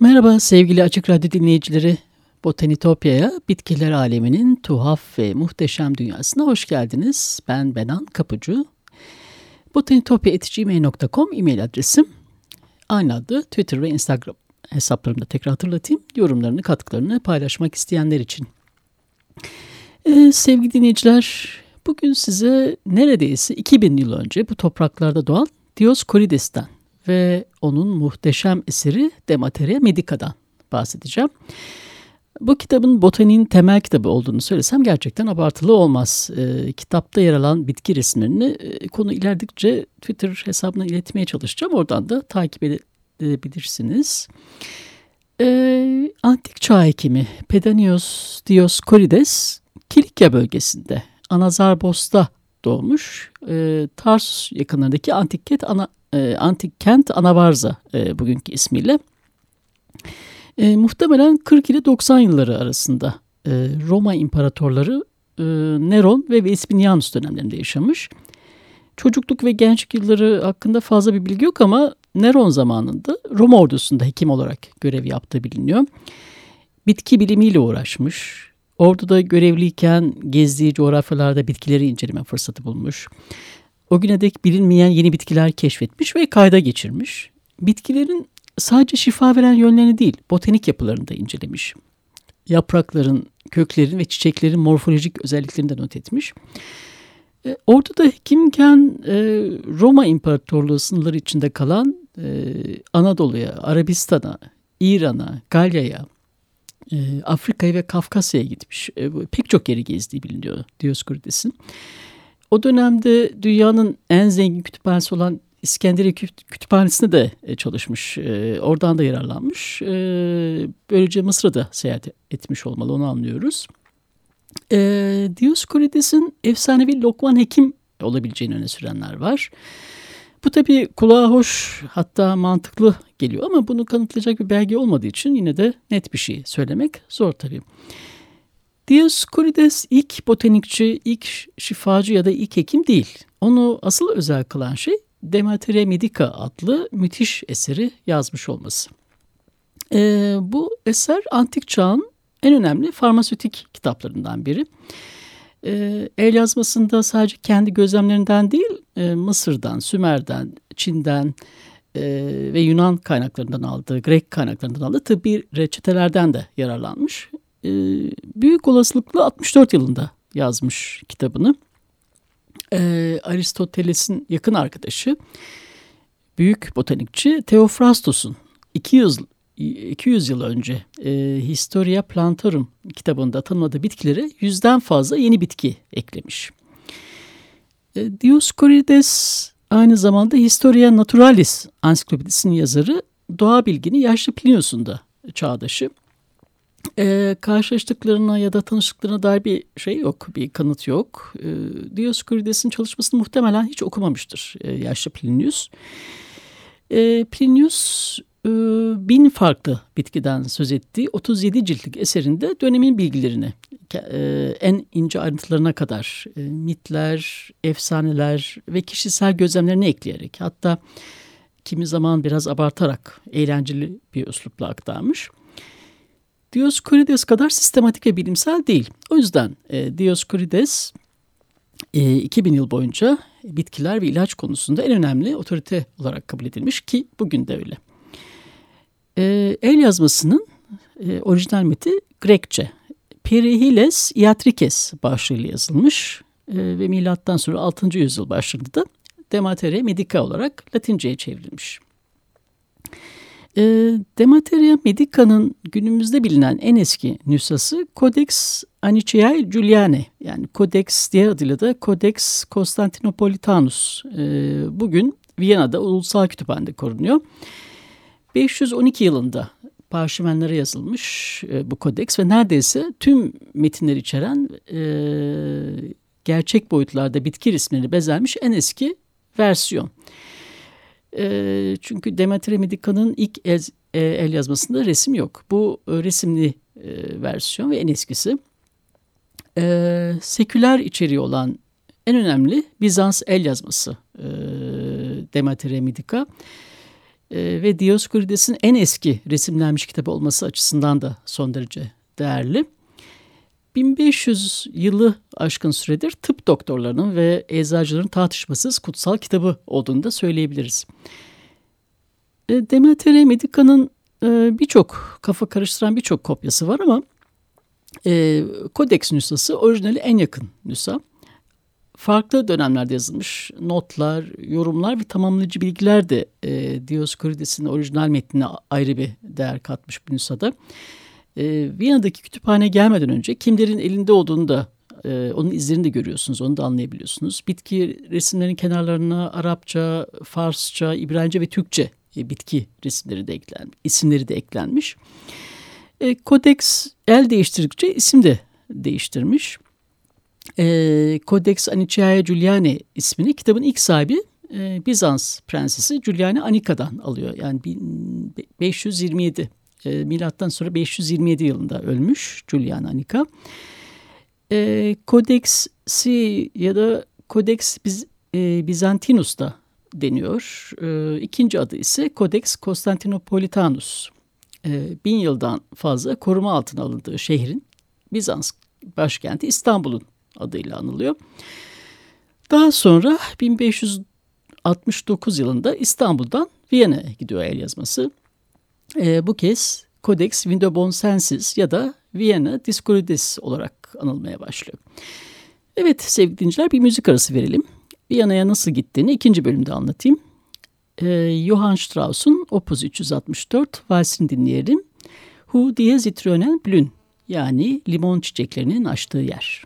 Merhaba sevgili Açık Radyo dinleyicileri. Botanitopya'ya, bitkiler aleminin tuhaf ve muhteşem dünyasına hoş geldiniz. Ben Benan Kapıcı. Botanitopya.gmail.com e-mail adresim. Aynı adı Twitter ve Instagram hesaplarımda tekrar hatırlatayım. Yorumlarını, katkılarını paylaşmak isteyenler için. Ee, sevgili dinleyiciler, bugün size neredeyse 2000 yıl önce bu topraklarda doğan Dioscorides'ten ve onun muhteşem eseri Demateria Medica'dan bahsedeceğim. Bu kitabın botaniğin temel kitabı olduğunu söylesem gerçekten abartılı olmaz. E, kitapta yer alan bitki resimlerini e, konu ilerledikçe Twitter hesabına iletmeye çalışacağım. Oradan da takip edebilirsiniz. E, antik çağ hekimi Pedanios Dioscorides Kilikya bölgesinde Anazarbos'ta doğmuş. E, Tarsus yakınlarındaki antik kent, ana, e, antik kent Anavarza e, bugünkü ismiyle. E, muhtemelen 40 ile 90 yılları arasında e, Roma imparatorları e, Neron ve Vespasianus dönemlerinde yaşamış. Çocukluk ve gençlik yılları hakkında fazla bir bilgi yok ama Neron zamanında Roma ordusunda hekim olarak görev yaptığı biliniyor. Bitki bilimiyle uğraşmış. Orduda görevliyken gezdiği coğrafyalarda bitkileri inceleme fırsatı bulmuş. O güne dek bilinmeyen yeni bitkiler keşfetmiş ve kayda geçirmiş. Bitkilerin sadece şifa veren yönlerini değil, botanik yapılarını da incelemiş. Yaprakların, köklerin ve çiçeklerin morfolojik özelliklerini de not etmiş. E, orada da hekimken e, Roma İmparatorluğu sınırları içinde kalan e, Anadolu'ya, Arabistan'a, İran'a, Galya'ya, Afrika'ya ve Kafkasya'ya gitmiş. Pek çok yeri gezdiği biliniyor Dioscorides'in. O dönemde dünyanın en zengin kütüphanesi olan İskenderiye Kütüphanesi'nde de e, çalışmış. E, oradan da yararlanmış. E, böylece Mısır'a da seyahat etmiş olmalı onu anlıyoruz. Dioscorides'in efsanevi Lokman Hekim olabileceğini öne sürenler var. Bu tabii kulağa hoş hatta mantıklı geliyor ama bunu kanıtlayacak bir belge olmadığı için yine de net bir şey söylemek zor tabii. Dioscorides ilk botanikçi, ilk şifacı ya da ilk hekim değil. Onu asıl özel kılan şey Demeteria Medica adlı müthiş eseri yazmış olması. Ee, bu eser antik çağın en önemli farmasötik kitaplarından biri. Ee, el yazmasında sadece kendi gözlemlerinden değil, e, Mısır'dan, Sümer'den, Çin'den e, ve Yunan kaynaklarından aldığı, Grek kaynaklarından aldığı tıbbi reçetelerden de yararlanmış. E, büyük olasılıkla 64 yılında yazmış kitabını. E, Aristoteles'in yakın arkadaşı, büyük botanikçi Theophrastos'un 200, 200 yıl önce e, Historia Plantarum kitabında tanımladığı bitkilere yüzden fazla yeni bitki eklemiş. E, Dioscorides aynı zamanda Historia Naturalis ansiklopedisinin yazarı doğa bilgini yaşlı Plinius'un da çağdaşı e, karşılaştıklarına ya da tanıştıklarına dair bir şey yok, bir kanıt yok. E, Dioscorides'in çalışmasını muhtemelen hiç okumamıştır e, yaşlı Plinius. E, Plinius e, bin farklı bitkiden söz ettiği 37 ciltlik eserinde dönemin bilgilerini e, en ince ayrıntılarına kadar e, mitler, efsaneler ve kişisel gözlemlerini ekleyerek hatta kimi zaman biraz abartarak eğlenceli bir üslupla aktarmış. Dioscorides kadar sistematik ve bilimsel değil. O yüzden e, Dioscorides e, 2000 yıl boyunca bitkiler ve ilaç konusunda en önemli otorite olarak kabul edilmiş ki bugün de öyle. E, el yazmasının e, orijinal meti Grekçe. Perihiles iatrikes başlığıyla yazılmış e, ve milattan sonra 6. yüzyıl başlarında Dematere Medica olarak Latince'ye çevrilmiş. E, Demateria Medica'nın günümüzde bilinen en eski nüshası Codex Aniceae Julianae yani Codex diğer adıyla da Codex Constantinopolitanus. E, bugün Viyana'da Ulusal Kütüphane'de korunuyor. 512 yılında parşömenlere yazılmış e, bu kodeks ve neredeyse tüm metinleri içeren e, gerçek boyutlarda bitki resimleri bezenmiş en eski versiyon. E, çünkü Demetri Medica'nın ilk el, e, el yazmasında resim yok. Bu e, resimli e, versiyon ve en eskisi. E, seküler içeriği olan en önemli Bizans el yazması e, Demetri Medica. E, ve Dioscorides'in en eski resimlenmiş kitabı olması açısından da son derece değerli. 1500 yılı aşkın süredir tıp doktorlarının ve eczacıların tartışmasız kutsal kitabı olduğunu da söyleyebiliriz. E, Demeter Medica'nın e, birçok kafa karıştıran birçok kopyası var ama e, Codex nüshası orijinali en yakın nüsa. Farklı dönemlerde yazılmış notlar, yorumlar ve tamamlayıcı bilgiler de e, Dioscorides'in orijinal metnine ayrı bir değer katmış bu nüshada e, Viyana'daki kütüphane gelmeden önce kimlerin elinde olduğunu da e, onun izlerini de görüyorsunuz, onu da anlayabiliyorsunuz. Bitki resimlerinin kenarlarına Arapça, Farsça, İbranice ve Türkçe e, bitki resimleri de eklenmiş, isimleri de eklenmiş. E, Codex el değiştirdikçe isim de değiştirmiş. E, Codex Aniceae Juliane ismini kitabın ilk sahibi e, Bizans prensesi Juliane Anika'dan alıyor. Yani 527 e, milattan sonra 527 yılında ölmüş Julian Anika. E, Codex-si ya da Codex Biz, e, Bizantinus da deniyor. E, ikinci adı ise Codex Constantinopolitanus. E, bin yıldan fazla koruma altına alındığı şehrin Bizans başkenti İstanbul'un adıyla anılıyor. Daha sonra 1569 yılında İstanbul'dan Viyana'ya gidiyor el yazması. E, bu kez Codex Vindobonensis ya da Vienna Discorides olarak anılmaya başlıyor. Evet sevgili dinleyiciler bir müzik arası verelim. Viyana'ya nasıl gittiğini ikinci bölümde anlatayım. Ee, Johann Strauss'un Opus 364 valsini dinleyelim. Hu diye zitronen blün yani limon çiçeklerinin açtığı yer.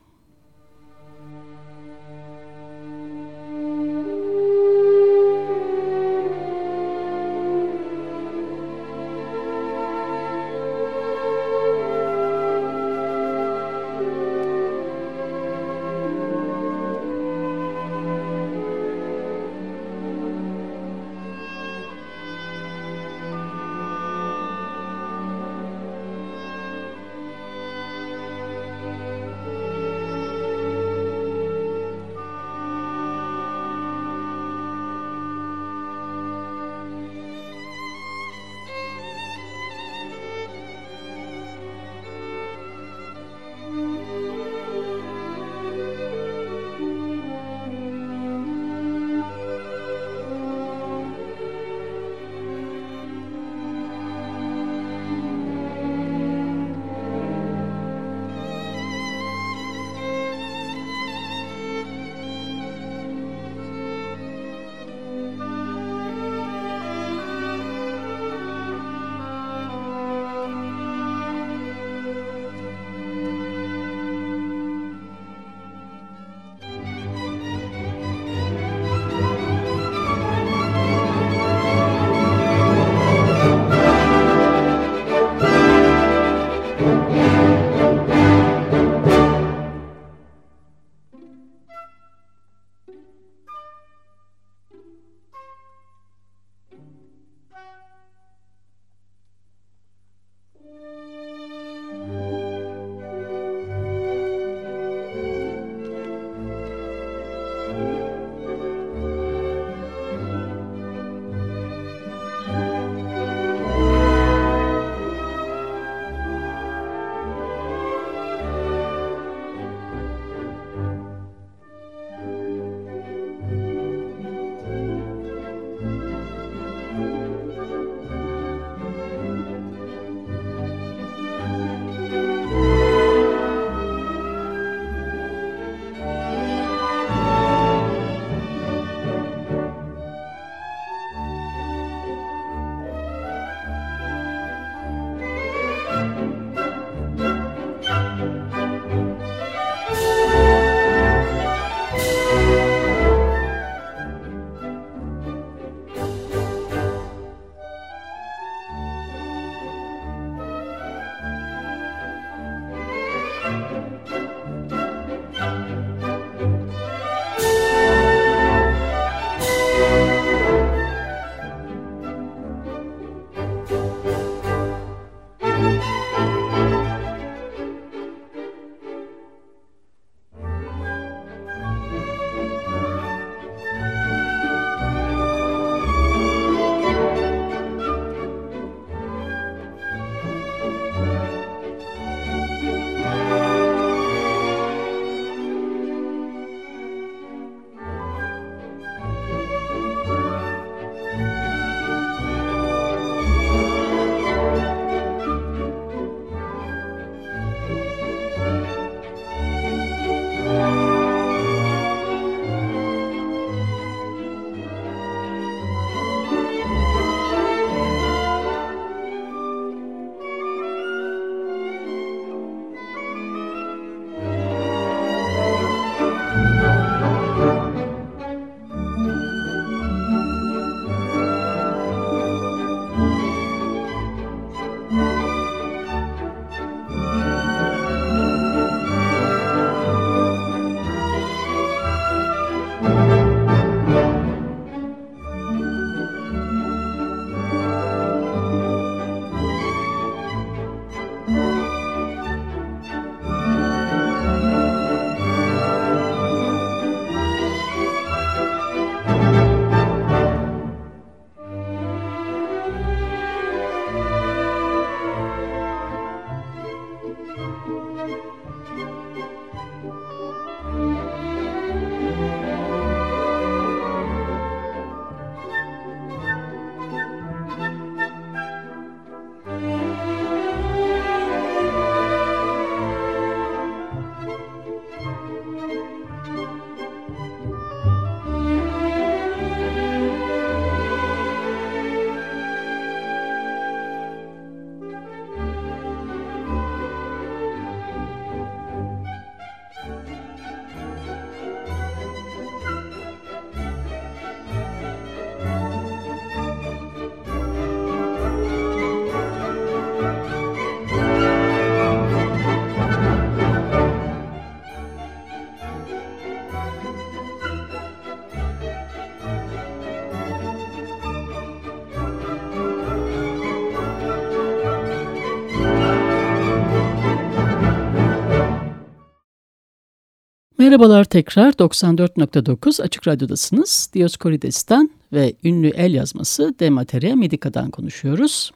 Merhabalar tekrar 94.9 Açık Radyo'dasınız. Dioscorides'ten ve ünlü el yazması De Materia Medica'dan konuşuyoruz.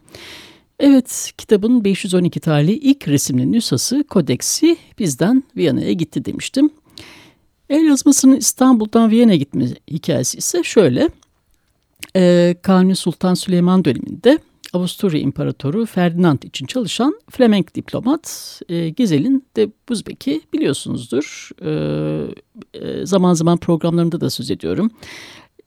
Evet, kitabın 512 tarihli ilk resimli nüshası Kodeksi bizden Viyana'ya gitti demiştim. El yazmasının İstanbul'dan Viyana'ya gitme hikayesi ise şöyle. Ee, Kanuni Sultan Süleyman döneminde Avusturya İmparatoru Ferdinand için çalışan Flemenk diplomat e, Gizel'in de Buzbek'i biliyorsunuzdur. E, e, zaman zaman programlarında da söz ediyorum.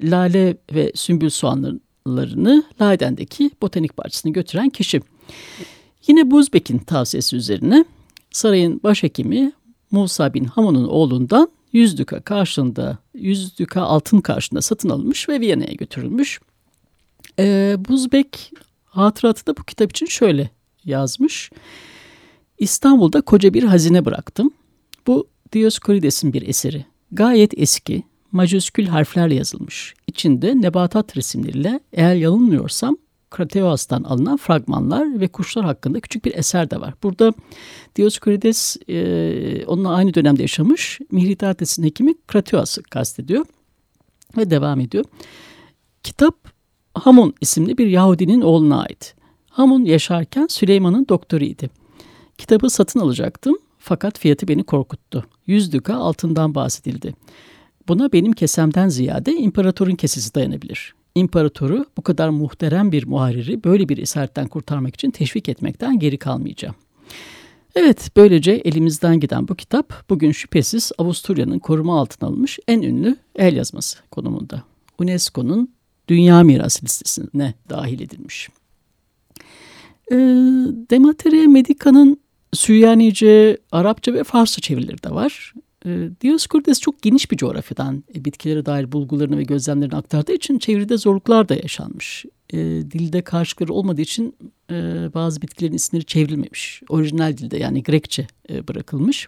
Lale ve sümbül soğanlarını Leiden'deki botanik bahçesine götüren kişi. Yine Buzbek'in tavsiyesi üzerine sarayın başhekimi Musa bin Hamon'un oğlundan 100 düka karşılığında 100 düka altın karşılığında satın alınmış ve Viyana'ya götürülmüş. Ee, Buzbek hatıratı da bu kitap için şöyle yazmış. İstanbul'da koca bir hazine bıraktım. Bu Dioscorides'in bir eseri. Gayet eski, majüskül harflerle yazılmış. İçinde nebatat resimleriyle eğer yanılmıyorsam Krateos'tan alınan fragmanlar ve kuşlar hakkında küçük bir eser de var. Burada Dioscorides e, onunla aynı dönemde yaşamış Mihridates'in hekimi Krateos'u kastediyor ve devam ediyor. Kitap Hamun isimli bir Yahudinin oğluna ait. Hamun yaşarken Süleyman'ın doktoruydu. Kitabı satın alacaktım fakat fiyatı beni korkuttu. Yüz düka altından bahsedildi. Buna benim kesemden ziyade imparatorun kesesi dayanabilir. İmparatoru bu kadar muhterem bir muharriri böyle bir eserden kurtarmak için teşvik etmekten geri kalmayacağım. Evet, böylece elimizden giden bu kitap bugün şüphesiz Avusturya'nın koruma altına alınmış en ünlü el yazması konumunda. UNESCO'nun Dünya Mirası listesine dahil edilmiş. E, Demateria Medica'nın Süryanice, Arapça ve Farsça çevirileri de var. E, Dioscorides çok geniş bir coğrafyadan e, bitkilere dair bulgularını ve gözlemlerini aktardığı için çeviride zorluklar da yaşanmış. E, dilde karşılıkları olmadığı için e, bazı bitkilerin isimleri çevrilmemiş. Orijinal dilde yani Grekçe e, bırakılmış.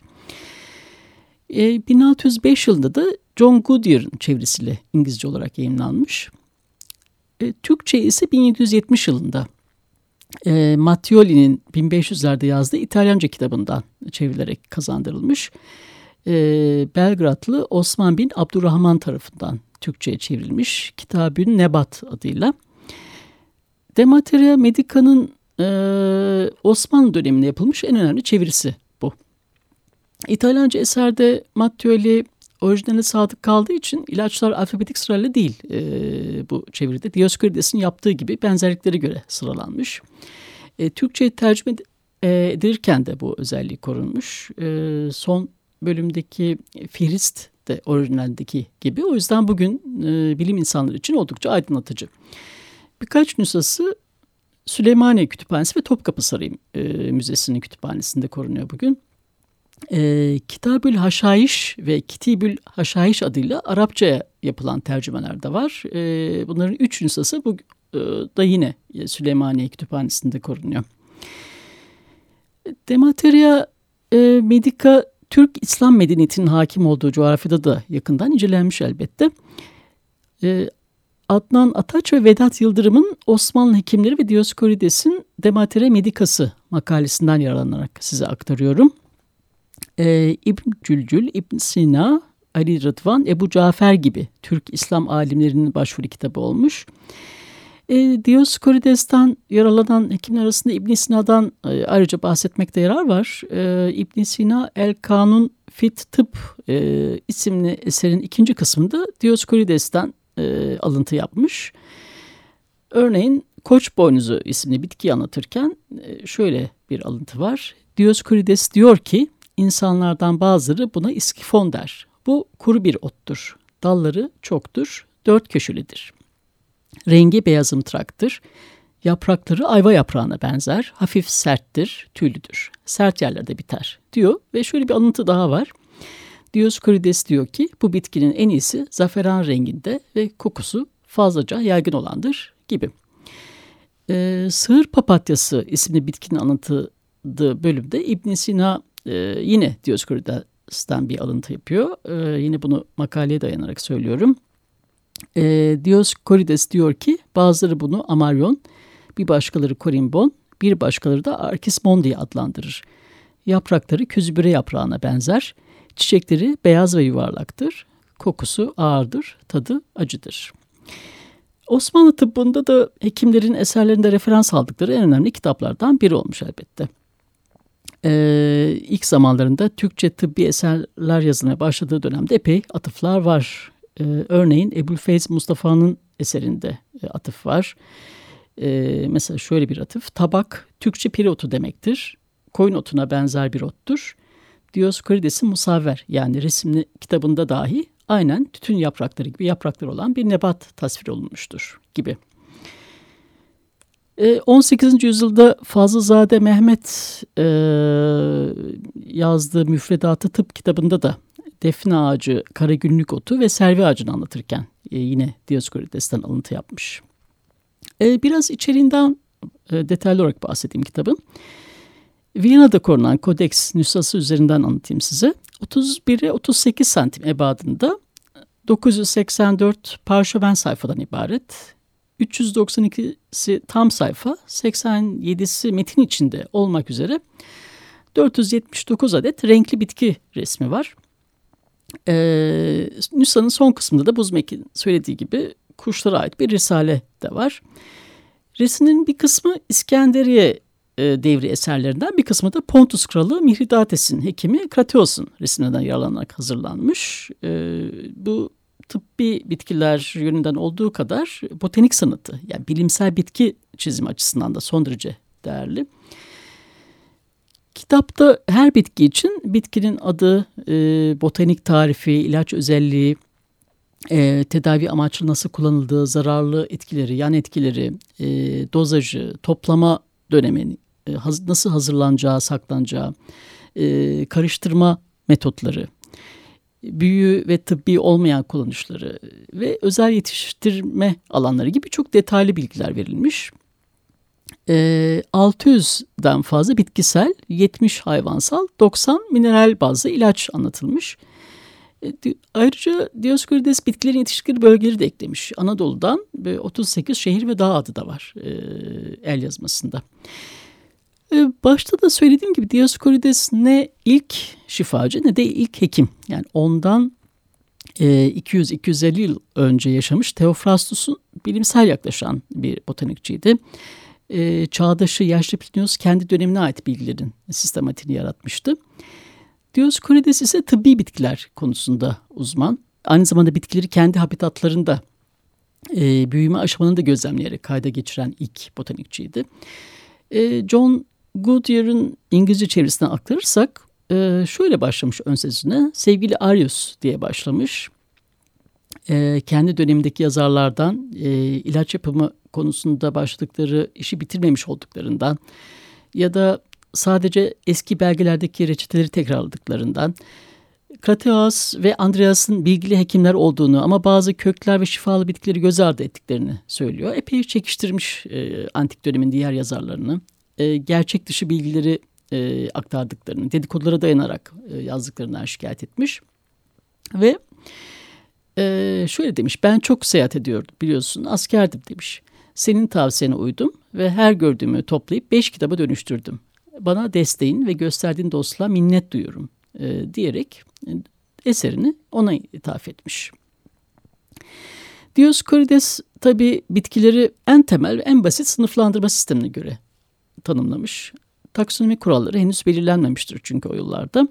E, 1605 yılında da John Goodyear'ın çevirisiyle İngilizce olarak yayınlanmış. E, Türkçe ise 1770 yılında e, Mattioli'nin 1500'lerde yazdığı İtalyanca kitabından çevrilerek kazandırılmış. E, Belgradlı Osman bin Abdurrahman tarafından Türkçe'ye çevrilmiş Kitabün Nebat adıyla. De Materia Medica'nın e, Osmanlı döneminde yapılmış en önemli çevirisi bu. İtalyanca eserde Mattioli orijinale sadık kaldığı için ilaçlar alfabetik sırayla değil e, bu çeviride. Dioscorides'in yaptığı gibi benzerlikleri göre sıralanmış. E, Türkçe'ye tercüme edilirken de bu özelliği korunmuş. E, son bölümdeki Fihrist de orijinaldeki gibi. O yüzden bugün e, bilim insanları için oldukça aydınlatıcı. Birkaç nüshası Süleymaniye Kütüphanesi ve Topkapı Sarayı e, Müzesi'nin kütüphanesinde korunuyor bugün. E, Kitabül Haşayiş ve Kitibül Haşayiş adıyla Arapçaya yapılan tercümeler de var. E, bunların üç nüshası bu e, da yine Süleymaniye Kütüphanesi'nde korunuyor. Demateria e, Medica Türk İslam medeniyetinin hakim olduğu coğrafyada da yakından incelenmiş elbette. E, Adnan Ataç ve Vedat Yıldırım'ın Osmanlı Hekimleri ve Dioscorides'in Dematere Medikası makalesinden yararlanarak size aktarıyorum e, İbn Cülcül, İbn Sina, Ali Rıdvan, Ebu Cafer gibi Türk İslam alimlerinin başvuru kitabı olmuş. E, Dioscorides'ten yaralanan hekimler arasında İbn Sina'dan e, ayrıca bahsetmekte yarar var. E, İbn Sina El Kanun Fit Tıp e, isimli eserin ikinci kısmında Dioscorides'ten e, alıntı yapmış. Örneğin Koç boynuzu isimli bitkiyi anlatırken e, şöyle bir alıntı var. Dioscorides diyor ki İnsanlardan bazıları buna iskifon der. Bu kuru bir ottur. Dalları çoktur, dört köşelidir. Rengi beyazımtıraktır. Yaprakları ayva yaprağına benzer, hafif serttir, tüylüdür. Sert yerlerde biter diyor ve şöyle bir alıntı daha var. Dioscorides diyor ki bu bitkinin en iyisi zaferan renginde ve kokusu fazlaca yaygın olandır gibi. Ee, sığır papatyası isimli bitkinin anlatıldığı bölümde İbn Sina e, yine Dioscorides'ten bir alıntı yapıyor. E, yine bunu makaleye dayanarak söylüyorum. E, Dioscorides diyor ki bazıları bunu Amaryon, bir başkaları Korimbon, bir başkaları da Arkismon diye adlandırır. Yaprakları küzübüre yaprağına benzer. Çiçekleri beyaz ve yuvarlaktır. Kokusu ağırdır, tadı acıdır. Osmanlı tıbbında da hekimlerin eserlerinde referans aldıkları en önemli kitaplardan biri olmuş elbette. Ee, ilk zamanlarında Türkçe tıbbi eserler yazılmaya başladığı dönemde epey atıflar var. Ee, örneğin Ebu'l-Feyz Mustafa'nın eserinde e, atıf var. Ee, mesela şöyle bir atıf. Tabak Türkçe piri otu demektir. Koyun otuna benzer bir ottur. Dioskorides'in musavver yani resimli kitabında dahi aynen tütün yaprakları gibi yapraklar olan bir nebat tasvir olunmuştur gibi. 18. Ee, yüzyılda Fazılzade Mehmet e, yazdığı müfredatı tıp kitabında da defne ağacı, karagünlük otu ve servi ağacını anlatırken e, yine Dioscorides'ten alıntı yapmış. E, biraz içeriğinden e, detaylı olarak bahsedeyim kitabın. Viyana'da korunan kodeks nüshası üzerinden anlatayım size. 31'e 38 santim ebadında 984 parşömen sayfadan ibaret. 392'si tam sayfa, 87'si metin içinde olmak üzere 479 adet renkli bitki resmi var. Ee, Nüsa'nın son kısmında da Buzmek'in söylediği gibi kuşlara ait bir risale de var. Resmin bir kısmı İskenderiye e, devri eserlerinden bir kısmı da Pontus Kralı Mihridates'in hekimi Krateos'un resimlerinden yararlanarak hazırlanmış. E, bu tıbbi bitkiler yönünden olduğu kadar botanik sanatı yani bilimsel bitki çizimi açısından da son derece değerli. Kitapta her bitki için bitkinin adı, e, botanik tarifi, ilaç özelliği, e, tedavi amaçlı nasıl kullanıldığı, zararlı etkileri, yan etkileri, e, dozajı, toplama dönemini, e, nasıl hazırlanacağı, saklanacağı, e, karıştırma metotları, büyü ve tıbbi olmayan kullanışları ve özel yetiştirme alanları gibi çok detaylı bilgiler verilmiş. E, 600'den fazla bitkisel, 70 hayvansal, 90 mineral bazlı ilaç anlatılmış. E, ayrıca Dioskurides bitkilerin yetiştikleri bölgeleri de eklemiş. Anadolu'dan 38 şehir ve dağ adı da var e, el yazmasında. E, başta da söylediğim gibi Dioskurides ne ilk şifacı ne de ilk hekim. Yani ondan 200-250 yıl önce yaşamış Theophrastus'un bilimsel yaklaşan bir botanikçiydi. Çağdaşı yaşlı Plinius kendi dönemine ait bilgilerin sistematiğini yaratmıştı. Dioskurides ise tıbbi bitkiler konusunda uzman. Aynı zamanda bitkileri kendi habitatlarında e, büyüme aşamanını da gözlemleyerek kayda geçiren ilk botanikçiydi. E, John Goodyear'ın İngilizce çevirisinden aktarırsak e, şöyle başlamış ön sözüne. Sevgili Arius diye başlamış. E, kendi dönemindeki yazarlardan e, ilaç yapımı konusunda başladıkları işi bitirmemiş olduklarından ya da sadece eski belgelerdeki reçeteleri tekrarladıklarından, Krateos ve Andreas'ın bilgili hekimler olduğunu ama bazı kökler ve şifalı bitkileri göz ardı ettiklerini söylüyor. Epey çekiştirmiş e, antik dönemin diğer yazarlarını. E, gerçek dışı bilgileri e, aktardıklarını, dedikodulara dayanarak e, yazdıklarından şikayet etmiş. Ve e, şöyle demiş, ben çok seyahat ediyordum biliyorsun, askerdim demiş. Senin tavsiyene uydum ve her gördüğümü toplayıp beş kitaba dönüştürdüm bana desteğin ve gösterdiğin dostluğa minnet duyuyorum e, diyerek e, eserini ona ithaf etmiş. Dioskurides tabi bitkileri en temel ve en basit sınıflandırma sistemine göre tanımlamış. Taksonomi kuralları henüz belirlenmemiştir çünkü o yıllarda.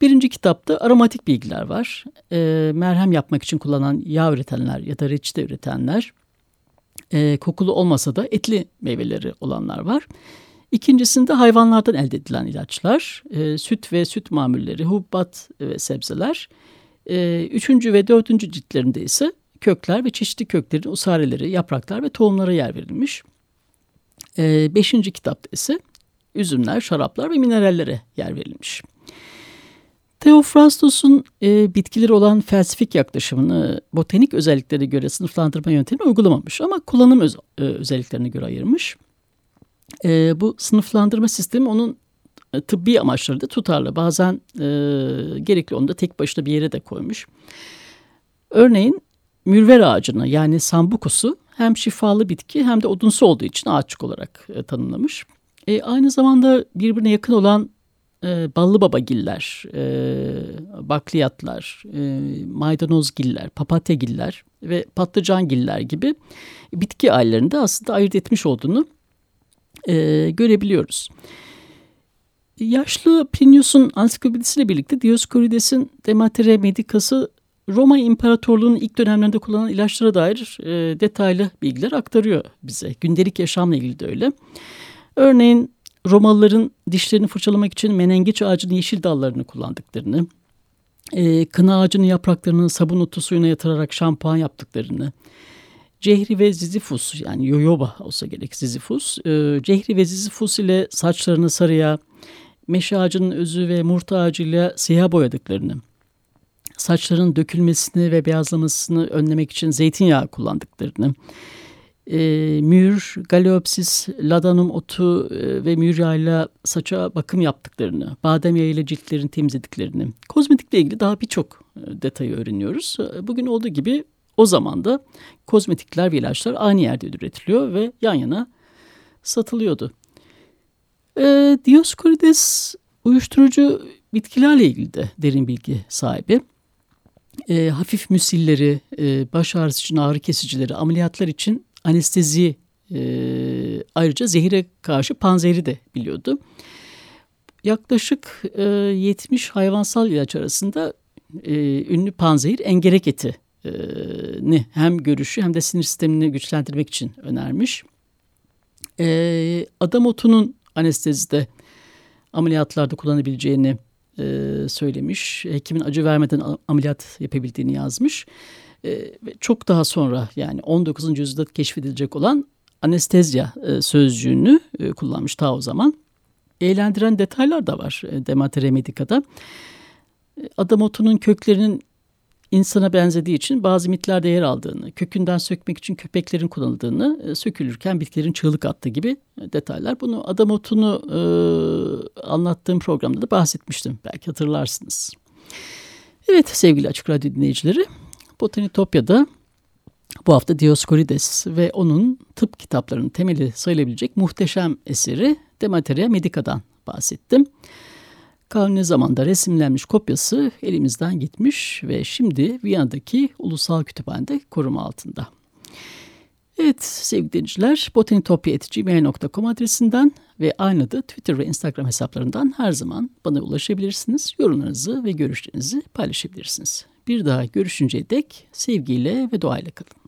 Birinci kitapta aromatik bilgiler var. E, merhem yapmak için kullanılan yağ üretenler ya da reçete üretenler. E, kokulu olmasa da etli meyveleri olanlar var. İkincisinde hayvanlardan elde edilen ilaçlar, e, süt ve süt mamulleri, hubbat ve sebzeler. E, üçüncü ve dördüncü ciltlerinde ise kökler ve çeşitli köklerin usareleri, yapraklar ve tohumlara yer verilmiş. E, beşinci kitapta ise üzümler, şaraplar ve minerallere yer verilmiş. Theophrastus'un e, bitkileri olan felsefik yaklaşımını botanik özelliklere göre sınıflandırma yöntemi uygulamamış ama kullanım öz, e, özelliklerine göre ayırmış. E, bu sınıflandırma sistemi onun e, tıbbi amaçları da tutarlı. Bazen e, gerekli onu da tek başına bir yere de koymuş. Örneğin mürver ağacını yani sambukusu hem şifalı bitki hem de odunsu olduğu için ağaççık olarak e, tanımlamış. E, aynı zamanda birbirine yakın olan e, ballı babagiller, e, bakliyatlar, e, maydanozgiller, papatyagiller ve patlıcangiller gibi bitki ailelerinde aslında ayırt etmiş olduğunu e, görebiliyoruz. Yaşlı Plinius'un ansiklopedisiyle birlikte Dioscorides'in Dematere Medicası Roma İmparatorluğu'nun ilk dönemlerinde kullanılan ilaçlara dair e, detaylı bilgiler aktarıyor bize. Gündelik yaşamla ilgili de öyle. Örneğin Romalıların dişlerini fırçalamak için menengeç ağacının yeşil dallarını kullandıklarını, e, kına ağacının yapraklarını sabun otu suyuna yatırarak şampuan yaptıklarını, Cehri ve Zizifus yani yoyoba olsa gerek Zizifus, e, Cehri ve Zizifus ile saçlarını sarıya, meşe ağacının özü ve murta ağacıyla siyah boyadıklarını, saçların dökülmesini ve beyazlamasını önlemek için zeytinyağı kullandıklarını, e, mür, galeopsis, ladanum otu e, ve mür yağıyla saça bakım yaptıklarını, badem yağıyla ciltlerini temizlediklerini, kozmetikle ilgili daha birçok e, detayı öğreniyoruz. E, bugün olduğu gibi o zaman da kozmetikler ve ilaçlar aynı yerde üretiliyor ve yan yana satılıyordu. E, Dioscorides uyuşturucu bitkilerle ilgili de derin bilgi sahibi. E, hafif müsilleri, e, baş ağrısı için ağrı kesicileri, ameliyatlar için anestezi e, ayrıca zehire karşı panzehri de biliyordu. Yaklaşık e, 70 hayvansal ilaç arasında e, ünlü panzehir engerek eti e, hem görüşü hem de sinir sistemini güçlendirmek için önermiş. E, adam otunun anestezide ameliyatlarda kullanabileceğini e, söylemiş. Hekimin acı vermeden ameliyat yapabildiğini yazmış. E, ve çok daha sonra yani 19. yüzyılda keşfedilecek olan anestezya e, sözcüğünü e, kullanmış ta o zaman. Eğlendiren detaylar da var e, Dematere Medica'da. E, adam otunun köklerinin insana benzediği için bazı mitlerde yer aldığını, kökünden sökmek için köpeklerin kullanıldığını, e, sökülürken bitkilerin çığlık attığı gibi detaylar. Bunu adam otunu e, anlattığım programda da bahsetmiştim. Belki hatırlarsınız. Evet sevgili Açık Radyo dinleyicileri, Botanitopya'da bu hafta Dioscorides ve onun tıp kitaplarının temeli sayılabilecek muhteşem eseri Demateria Medica'dan bahsettim. Kanuni zamanda resimlenmiş kopyası elimizden gitmiş ve şimdi Viyana'daki Ulusal Kütüphane'de koruma altında. Evet sevgili dinleyiciler botanitopya.gmail.com adresinden ve aynı da Twitter ve Instagram hesaplarından her zaman bana ulaşabilirsiniz. Yorumlarınızı ve görüşlerinizi paylaşabilirsiniz. Bir daha görüşünceye dek sevgiyle ve doğayla kalın.